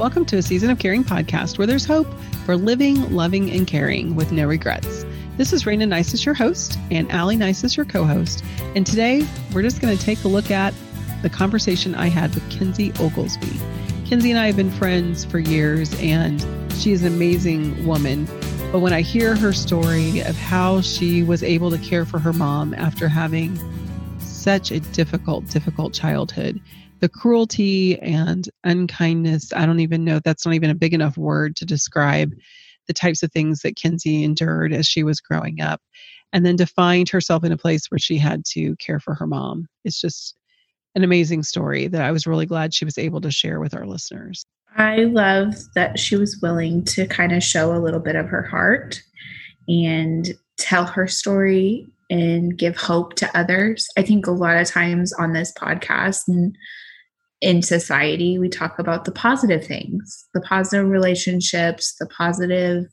Welcome to a Season of Caring podcast where there's hope for living, loving, and caring with no regrets. This is Rayna Neises, your host, and Aly Neises, your co host. And today we're just going to take a look at the conversation I had with Kinsey Oglesby. Kinsey and I have been friends for years, and she is an amazing woman. But when I hear her story of how she was able to care for her mom after having such a difficult, difficult childhood, the cruelty and unkindness, I don't even know, that's not even a big enough word to describe the types of things that Kinsey endured as she was growing up. And then to find herself in a place where she had to care for her mom. It's just an amazing story that I was really glad she was able to share with our listeners. I love that she was willing to kind of show a little bit of her heart and tell her story and give hope to others. I think a lot of times on this podcast and in society, we talk about the positive things, the positive relationships, the positive,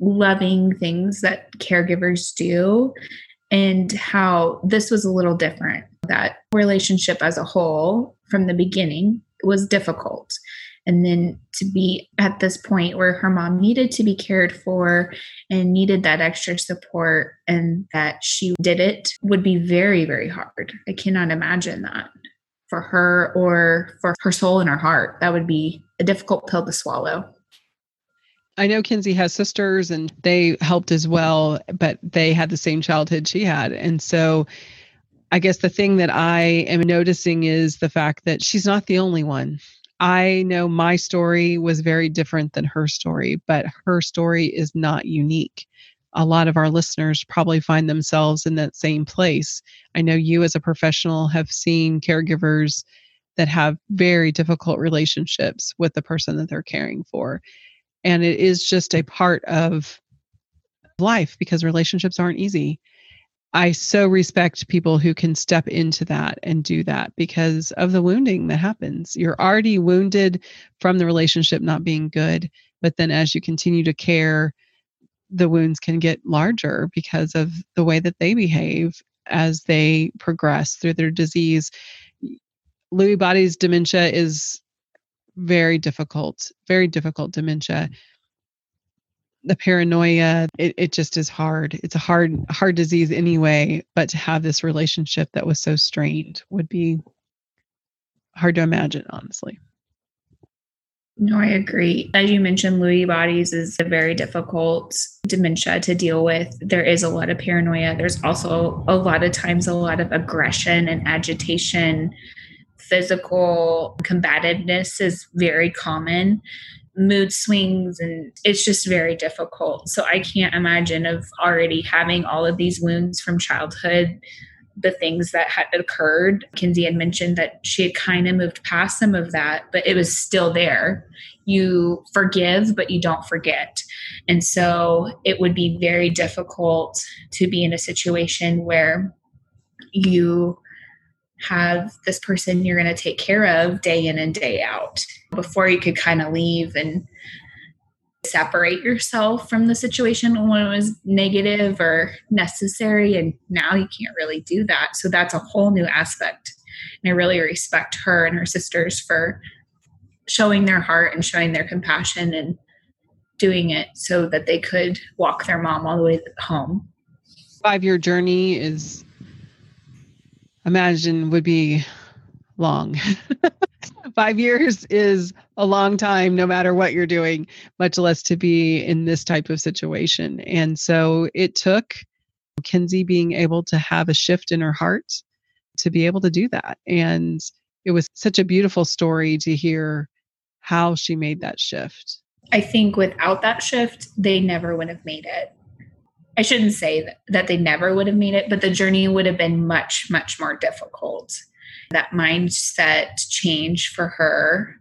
loving things that caregivers do, and how this was a little different. That relationship as a whole from the beginning was difficult. And then to be at this point where her mom needed to be cared for and needed that extra support, and that she did it would be very, very hard. I cannot imagine that for her or for her soul and her heart. That would be a difficult pill to swallow. I know Kinsey has sisters and they helped as well, but they had the same childhood she had. And so I guess the thing that I am noticing is the fact that she's not the only one. I know my story was very different than her story, but her story is not unique a lot of our listeners probably find themselves in that same place. I know you, as a professional, have seen caregivers that have very difficult relationships with the person that they're caring for. And it is just a part of life because relationships aren't easy. I so respect people who can step into that and do that because of the wounding that happens. You're already wounded from the relationship not being good, but then as you continue to care, the wounds can get larger because of the way that they behave as they progress through their disease. Lewy body's dementia is very difficult, very difficult dementia. The paranoia, it, it just is hard. It's a hard, hard disease anyway, but to have this relationship that was so strained would be hard to imagine, honestly. No, I agree. As you mentioned, Lewy bodies is a very difficult dementia to deal with. There is a lot of paranoia. There's also a lot of times a lot of aggression and agitation. Physical combativeness is very common. Mood swings, and it's just very difficult. So I can't imagine of already having all of these wounds from childhood the things that had occurred. Kinsey had mentioned that she had kind of moved past some of that, but it was still there. You forgive, but you don't forget. And so it would be very difficult to be in a situation where you have this person you're going to take care of day in and day out before you could kind of leave and separate yourself from the situation when it was negative or necessary. And now you can't really do that. So that's a whole new aspect. And i really respect her and her sisters for showing their heart and showing their compassion and doing it so that they could walk their mom all the way home five year journey is imagine would be long five years is a long time, no matter what you're doing, much less to be in this type of situation. And so it took Kinsey being able to have a shift in her heart to be able to do that. And it was such a beautiful story to hear how she made that shift. I think without that shift, they never would have made it. I shouldn't say that, they never would have made it, but the journey would have been much, much more difficult that mindset change for her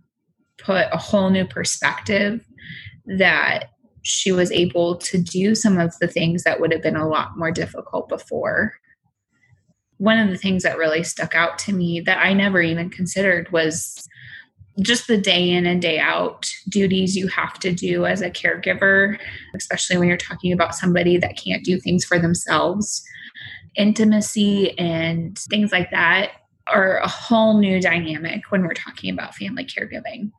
put a whole new perspective that she was able to do some of the things that would have been a lot more difficult before. One of the things that really stuck out to me that I never even considered was just the day in and day out duties you have to do as a caregiver, especially when you're talking about somebody that can't do things for themselves. Intimacy and things like that are a whole new dynamic when we're talking about family caregiving.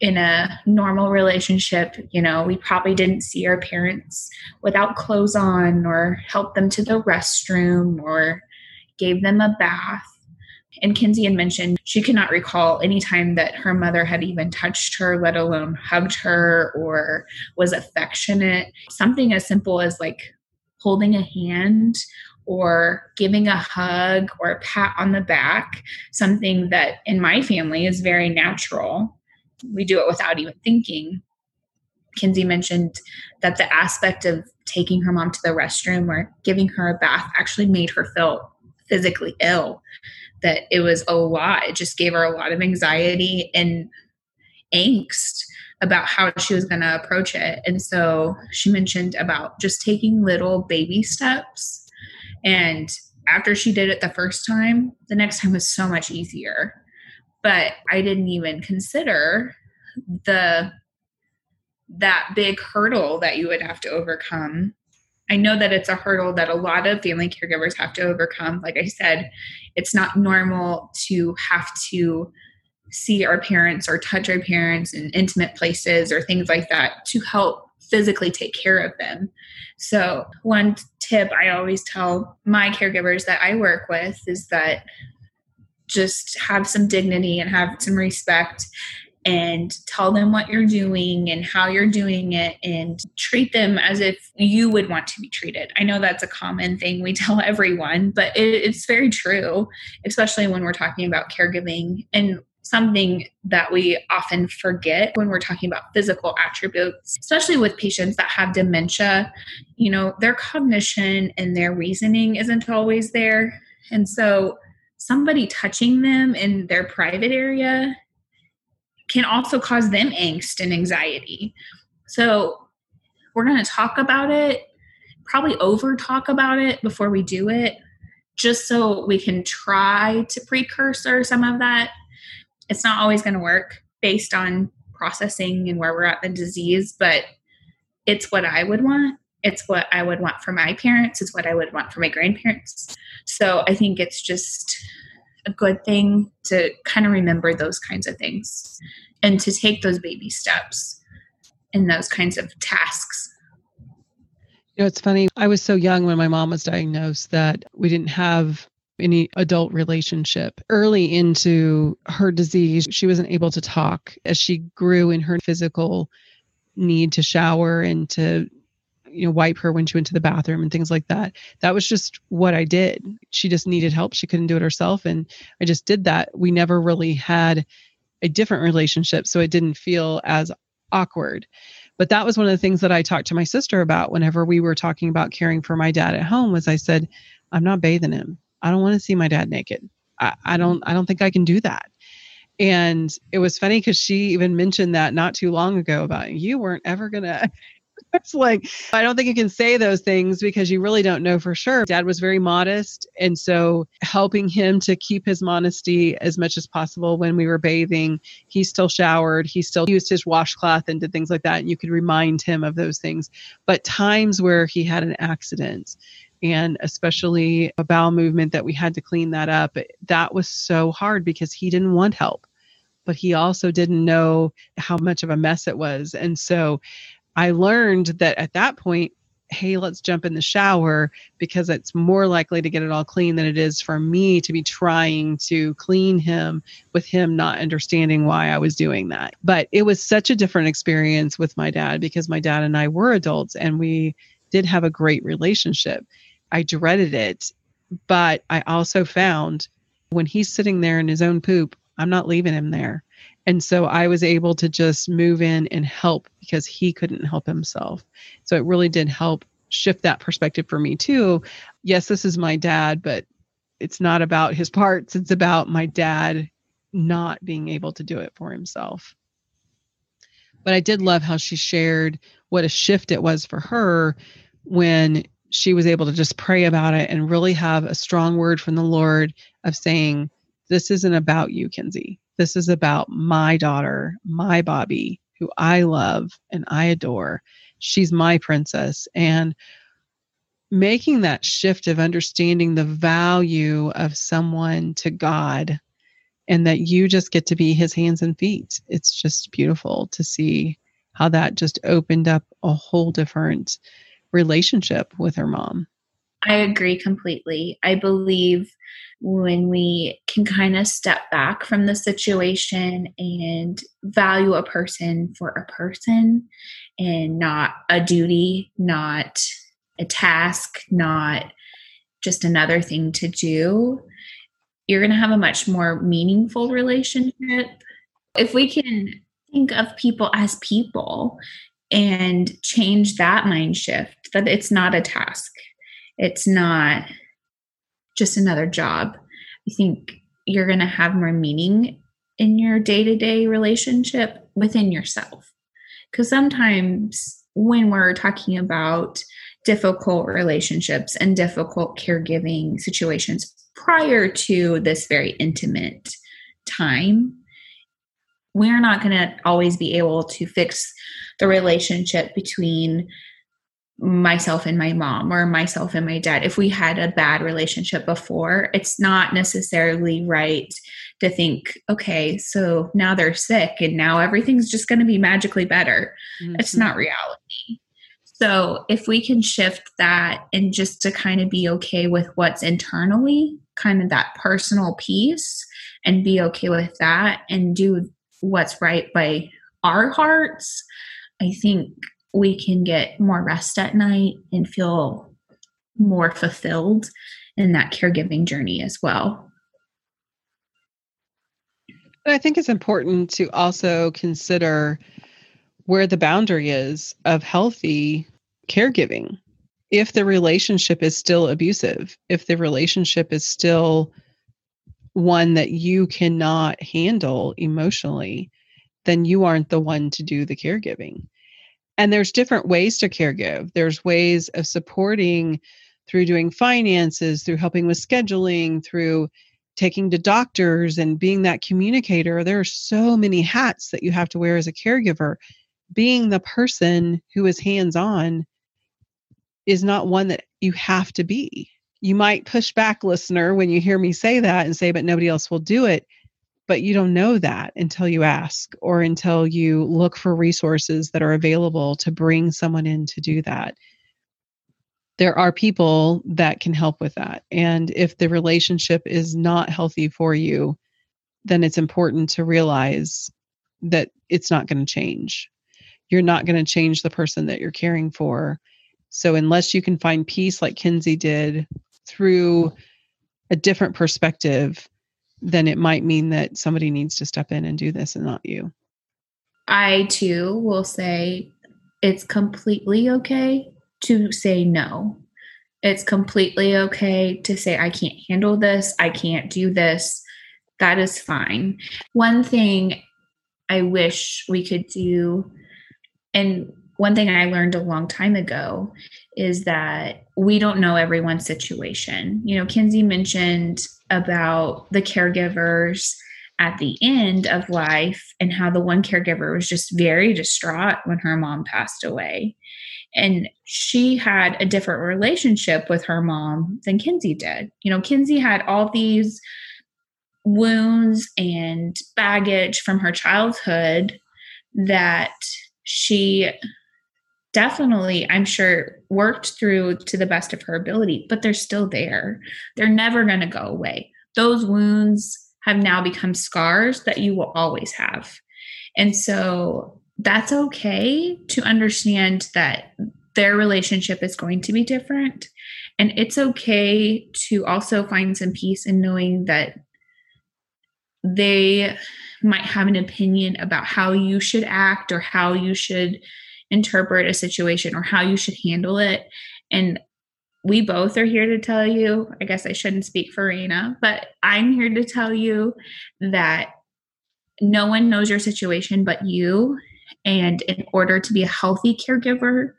in a normal relationship, you know, we probably didn't see our parents without clothes on or help them to the restroom or gave them a bath. And Kinsey had mentioned she could not recall any time that her mother had even touched her, let alone hugged her or was affectionate. Something as simple as like holding a hand or giving a hug or a pat on the back, something that in my family is very natural. We do it without even thinking. Kinsey mentioned that the aspect of taking her mom to the restroom or giving her a bath actually made her feel physically ill, that it was a lot. It just gave her a lot of anxiety and angst about how she was going to approach it. And so she mentioned about just taking little baby steps. And after she did it the first time, the next time was so much easier. But I didn't even consider the that big hurdle that you would have to overcome I know that it's a hurdle that a lot of family caregivers have to overcome. Like I said, it's not normal to have to see our parents or touch our parents in intimate places or things like that to help physically take care of them. So, one tip I always tell my caregivers that I work with is that just have some dignity and have some respect and tell them what you're doing and how you're doing it and treat them as if you would want to be treated. I know that's a common thing we tell everyone, but it, it's very true, especially when we're talking about caregiving and something that we often forget when we're talking about physical attributes, especially with patients that have dementia. You know, their cognition and their reasoning isn't always there. And so somebody touching them in their private area can also cause them angst and anxiety. So we're going to talk about it, probably over talk about it before we do it, just so we can try to precursor some of that. It's not always going to work based on processing and where we're at the disease, but it's what I would want. It's what I would want for my parents. It's what I would want for my grandparents. So I think it's just a good thing to kind of remember those kinds of things and to take those baby steps in those kinds of tasks. You know, it's funny. I was so young when my mom was diagnosed that we didn't have any adult relationship. Early into her disease, she wasn't able to talk as she grew in her physical need to shower and to you know wipe her when she went to the bathroom and things like that. That was just what i did. She just needed help. She couldn't do it herself and i just did that. We never really had a different relationship so it didn't feel as awkward. But that was one of the things that i talked to my sister about whenever we were talking about caring for my dad at home was i said i'm not bathing him. I don't want to see my dad naked. I, I don't i don't think i can do that. And it was funny because she even mentioned that not too long ago about you weren't ever gonna it's like, I don't think you can say those things because you really don't know for sure. Dad was very modest. And so helping him to keep his modesty as much as possible when we were bathing, he still showered, he still used his washcloth and did things like that. And you could remind him of those things. But times where he had an accident, and especially a bowel movement that we had to clean that up, that was so hard because he didn't want help but he also didn't know how much of a mess it was. And so I learned that at that point, hey, let's jump in the shower because it's more likely to get it all clean than it is for me to be trying to clean him with him not understanding why I was doing that. But it was such a different experience with my dad because my dad and I were adults and we did have a great relationship. I dreaded it, but I also found when he's sitting there in his own poop, I'm not leaving him there. And so I was able to just move in and help because he couldn't help himself. So it really did help shift that perspective for me too. Yes, this is my dad, but it's not about his parts, it's about my dad not being able to do it for himself. But I did love how she shared what a shift it was for her when she was able to just pray about it and really have a strong word from the Lord of saying, This isn't about you, Kinsey. This is about my daughter, my Bobby, who I love and I adore. She's my princess. And making that shift of understanding the value of someone to God and that you just get to be his hands and feet. It's just beautiful to see how that just opened up a whole different relationship with her mom. I agree completely. I believe when we can kind of step back from the situation and value a person for a person and not a duty, not a task, not just another thing to do, you're going to have a much more meaningful relationship. If we can think of people as people and change that mind shift, that it's not a task, it's not just another job. I think you're going to have more meaning in your day to day relationship within yourself. Because sometimes when we're talking about difficult relationships and difficult caregiving situations prior to this very intimate time, we're not going to always be able to fix the relationship between myself and my mom or myself and my dad if we had a bad relationship before it's not necessarily right to think okay so now they're sick and now everything's just going to be magically better mm-hmm. it's not reality so if we can shift that and just to kind of be okay with what's internally kind of that personal piece and be okay with that and do what's right by our hearts i think we can get more rest at night and feel more fulfilled in that caregiving journey as well. I think it's important to also consider where the boundary is of healthy caregiving. If the relationship is still abusive, if the relationship is still one that you cannot handle emotionally, then you aren't the one to do the caregiving and there's different ways to caregive. There's ways of supporting through doing finances through helping with scheduling through taking to doctors and being that communicator. There are so many hats that you have to wear as a caregiver. Being the person who is hands on is not one that you have to be. You might push back listener when you hear me say that and say but nobody else will do it but you don't know that until you ask or until you look for resources that are available to bring someone in to do that. There are people that can help with that and if the relationship is not healthy for you then it's important to realize that it's not going to change. You're not going to change the person that you're caring for. So unless you can find peace like kinsey did through a different perspective then it might mean that somebody needs to step in and do this and not you. I too will say it's completely okay to say no. It's completely okay to say, I can't handle this. I can't do this. That is fine. One thing I wish we could do, and one thing I learned a long time ago is that we don't know everyone's situation. You know, Kinsey mentioned about the caregivers at the end of life and how the one caregiver was just very distraught when her mom passed away. And she had a different relationship with her mom than Kinsey did. You know, Kinsey had all these wounds and baggage from her childhood that she definitely, I'm sure, worked through to the best of her ability, but they're still there. They're never going to go away. Those wounds have now become scars that you will always have. And so that's okay to understand that their relationship is going to be different. And it's okay to also find some peace in knowing that they might have an opinion about how you should act or how you should interpret a situation or how you should handle it. And we both are here to tell you, I guess I shouldn't speak for Rayna, but I'm here to tell you that no one knows your situation but you. And in order to be a healthy caregiver,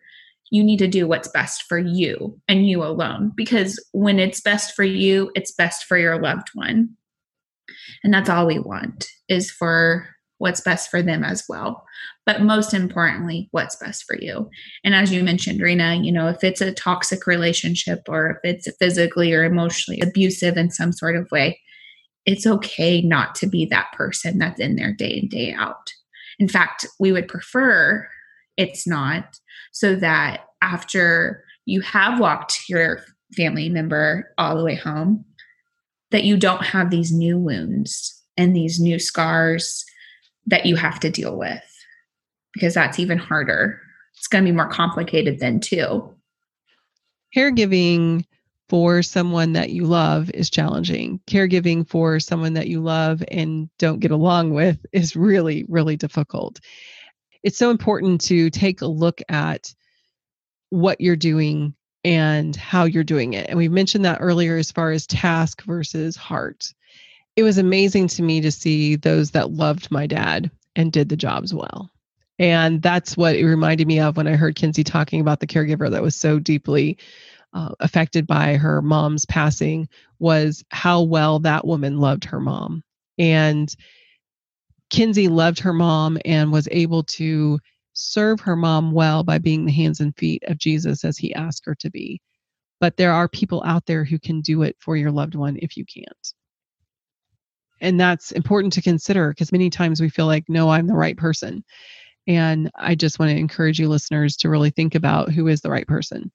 you need to do what's best for you and you alone. Because when it's best for you, it's best for your loved one. And that's all we want is for what's best for them as well. But most importantly, what's best for you. And as you mentioned, Rayna, you know, if it's a toxic relationship or if it's physically or emotionally abusive in some sort of way, it's okay not to be that person that's in there day in, day out. In fact, we would prefer it's not so that after you have walked your family member all the way home, that you don't have these new wounds and these new scars that you have to deal with because that's even harder. It's going to be more complicated then, too. Caregiving for someone that you love is challenging. Caregiving for someone that you love and don't get along with is really, really difficult. It's so important to take a look at what you're doing and how you're doing it. And we mentioned that earlier as far as task versus heart. It was amazing to me to see those that loved my dad and did the jobs well. And that's what it reminded me of when I heard Kinsey talking about the caregiver that was so deeply uh, affected by her mom's passing was how well that woman loved her mom. And Kinsey loved her mom and was able to serve her mom well by being the hands and feet of Jesus as he asked her to be. But there are people out there who can do it for your loved one if you can't. And that's important to consider because many times we feel like, no, I'm the right person. And I just want to encourage you listeners to really think about who is the right person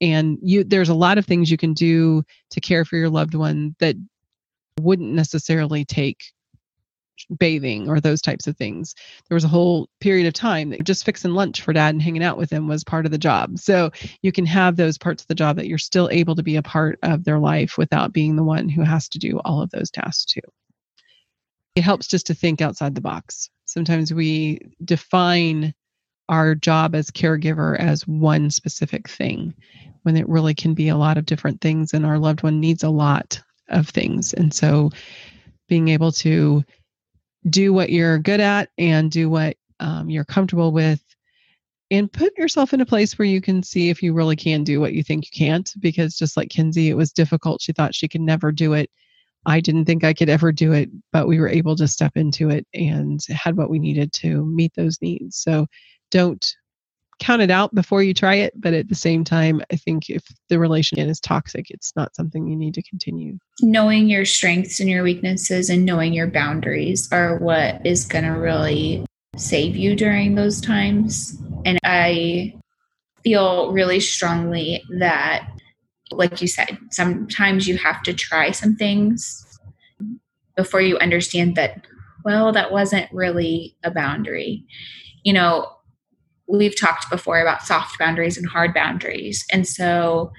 and you there's a lot of things you can do to care for your loved one that wouldn't necessarily take bathing or those types of things. There was a whole period of time that just fixing lunch for dad and hanging out with him was part of the job. So you can have those parts of the job that you're still able to be a part of their life without being the one who has to do all of those tasks too. It helps just to think outside the box. Sometimes we define our job as caregiver as one specific thing when it really can be a lot of different things and our loved one needs a lot of things. And so being able to do what you're good at and do what um, you're comfortable with and put yourself in a place where you can see if you really can do what you think you can't because just like kinsey it was difficult. She thought she could never do it i didn't think i could ever do it but we were able to step into it and had what we needed to meet those needs. So don't count it out before you try it but at the same time i think if the relationship is toxic it's not something you need to continue. Knowing your strengths and your weaknesses and knowing your boundaries are what is going to really save you during those times. And i feel really strongly that like you said sometimes you have to try some things before you understand that well that wasn't really a boundary you know we've talked before about soft boundaries and hard boundaries. And so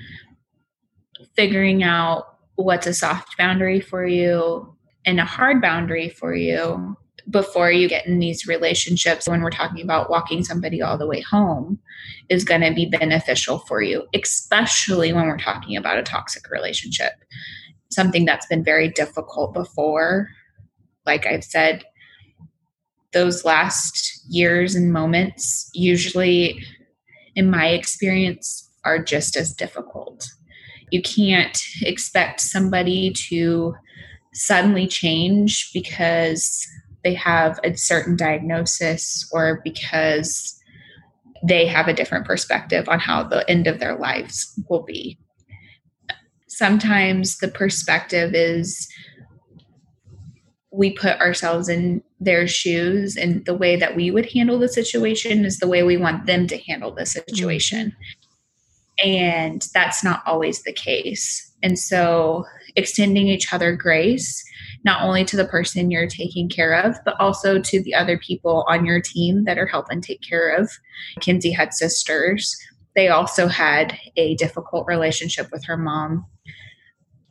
figuring out what's a soft boundary for you and a hard boundary for you before you get in these relationships when we're talking about walking somebody all the way home is going to be beneficial for you especially when we're talking about a toxic relationship. Something that's been very difficult before like i've said those last years and moments usually in my experience are just as difficult. You can't expect somebody to suddenly change because they have a certain diagnosis or because they have a different perspective on how the end of their lives will be. Sometimes the perspective is we put ourselves in their shoes and the way that we would handle the situation is the way we want them to handle the situation. And that's not always the case. And so extending each other grace, not only to the person you're taking care of, but also to the other people on your team that are helping take care of. Kinsey had sisters. They also had a difficult relationship with her mom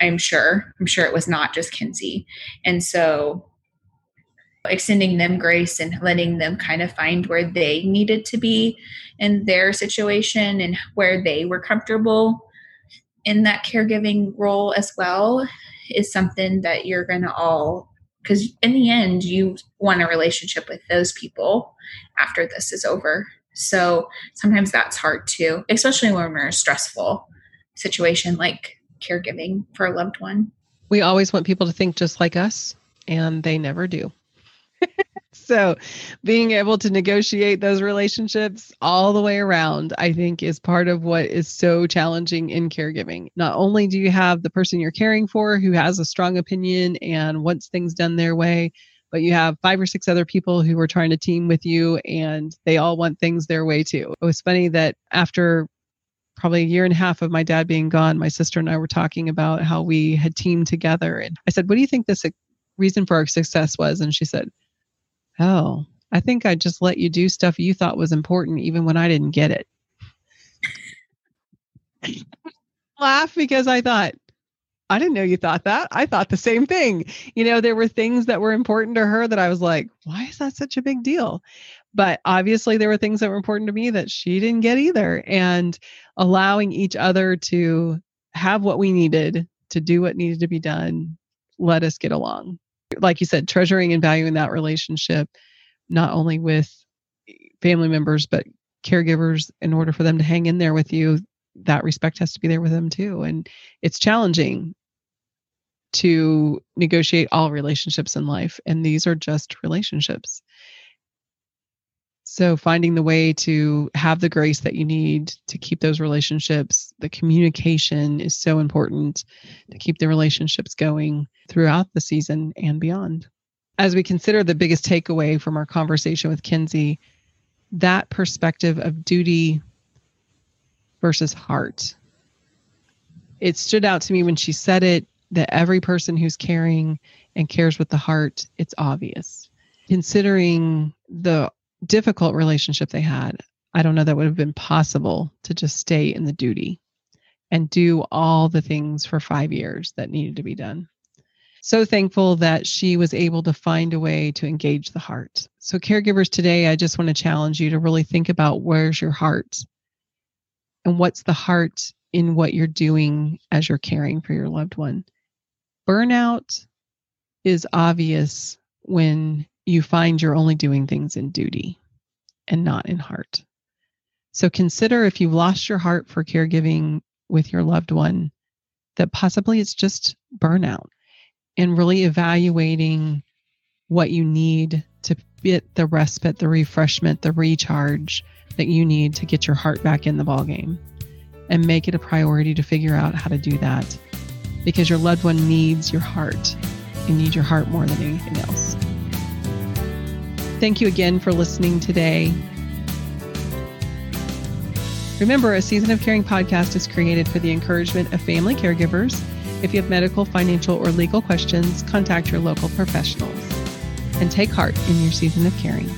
I'm sure. I'm sure it was not just Kinsey. And so extending them grace and letting them kind of find where they needed to be in their situation and where they were comfortable in that caregiving role as well is something that you're going to all because in the end you want a relationship with those people after this is over so sometimes that's hard too especially when we're in a stressful situation like caregiving for a loved one. We always want people to think just like us, and they never do. so being able to negotiate those relationships all the way around i think is part of what is so challenging in caregiving. Not only do you have the person you're caring for who has a strong opinion and wants things done their way but you have five or six other people who are trying to team with you and they all want things their way too. It was funny that after probably a year and a half of my dad being gone my sister and i were talking about how we had teamed together and i said what do you think this reason for our success was? And she said Oh, I think I just let you do stuff you thought was important, even when I didn't get it. Laugh because I thought, I didn't know you thought that. I thought the same thing. You know, there were things that were important to her that I was like, why is that such a big deal? But obviously, there were things that were important to me that she didn't get either. And allowing each other to have what we needed to do what needed to be done let us get along like you said, treasuring and valuing that relationship, not only with eh, family members, but caregivers, in order for them to hang in there with you, that respect has to be there with them too. And it's challenging to negotiate all relationships in life. And these are just relationships. So, finding the way to have the grace that you need to keep those relationships, the communication is so important to keep the relationships going throughout the season and beyond. As we consider the biggest takeaway from our conversation with Kinsey, that perspective of duty versus heart. It stood out to me when she said it that every person who's caring and cares with the heart, it's obvious. Considering the difficult relationship they had, I don't know that would have been possible to just stay in the duty and do all the things for five years that needed to be done. So thankful that she was able to find a way to engage the heart. So, caregivers today, I just want to challenge you to really think about where's your heart and what's the heart in what you're doing as you're caring for your loved one. Burnout is obvious when you find you're only doing things in duty and not in heart. So consider if you've lost your heart for caregiving with your loved one, that possibly it's just burnout and really evaluating what you need to get the respite, the refreshment, the recharge that you need to get your heart back in the ballgame and make it a priority to figure out how to do that because your loved one needs your heart and needs your heart more than anything else. Thank you again for listening today. Remember, a Season of Caring podcast is created for the encouragement of family caregivers. If you have medical, financial, or legal questions, contact your local professionals and take heart in your season of caring.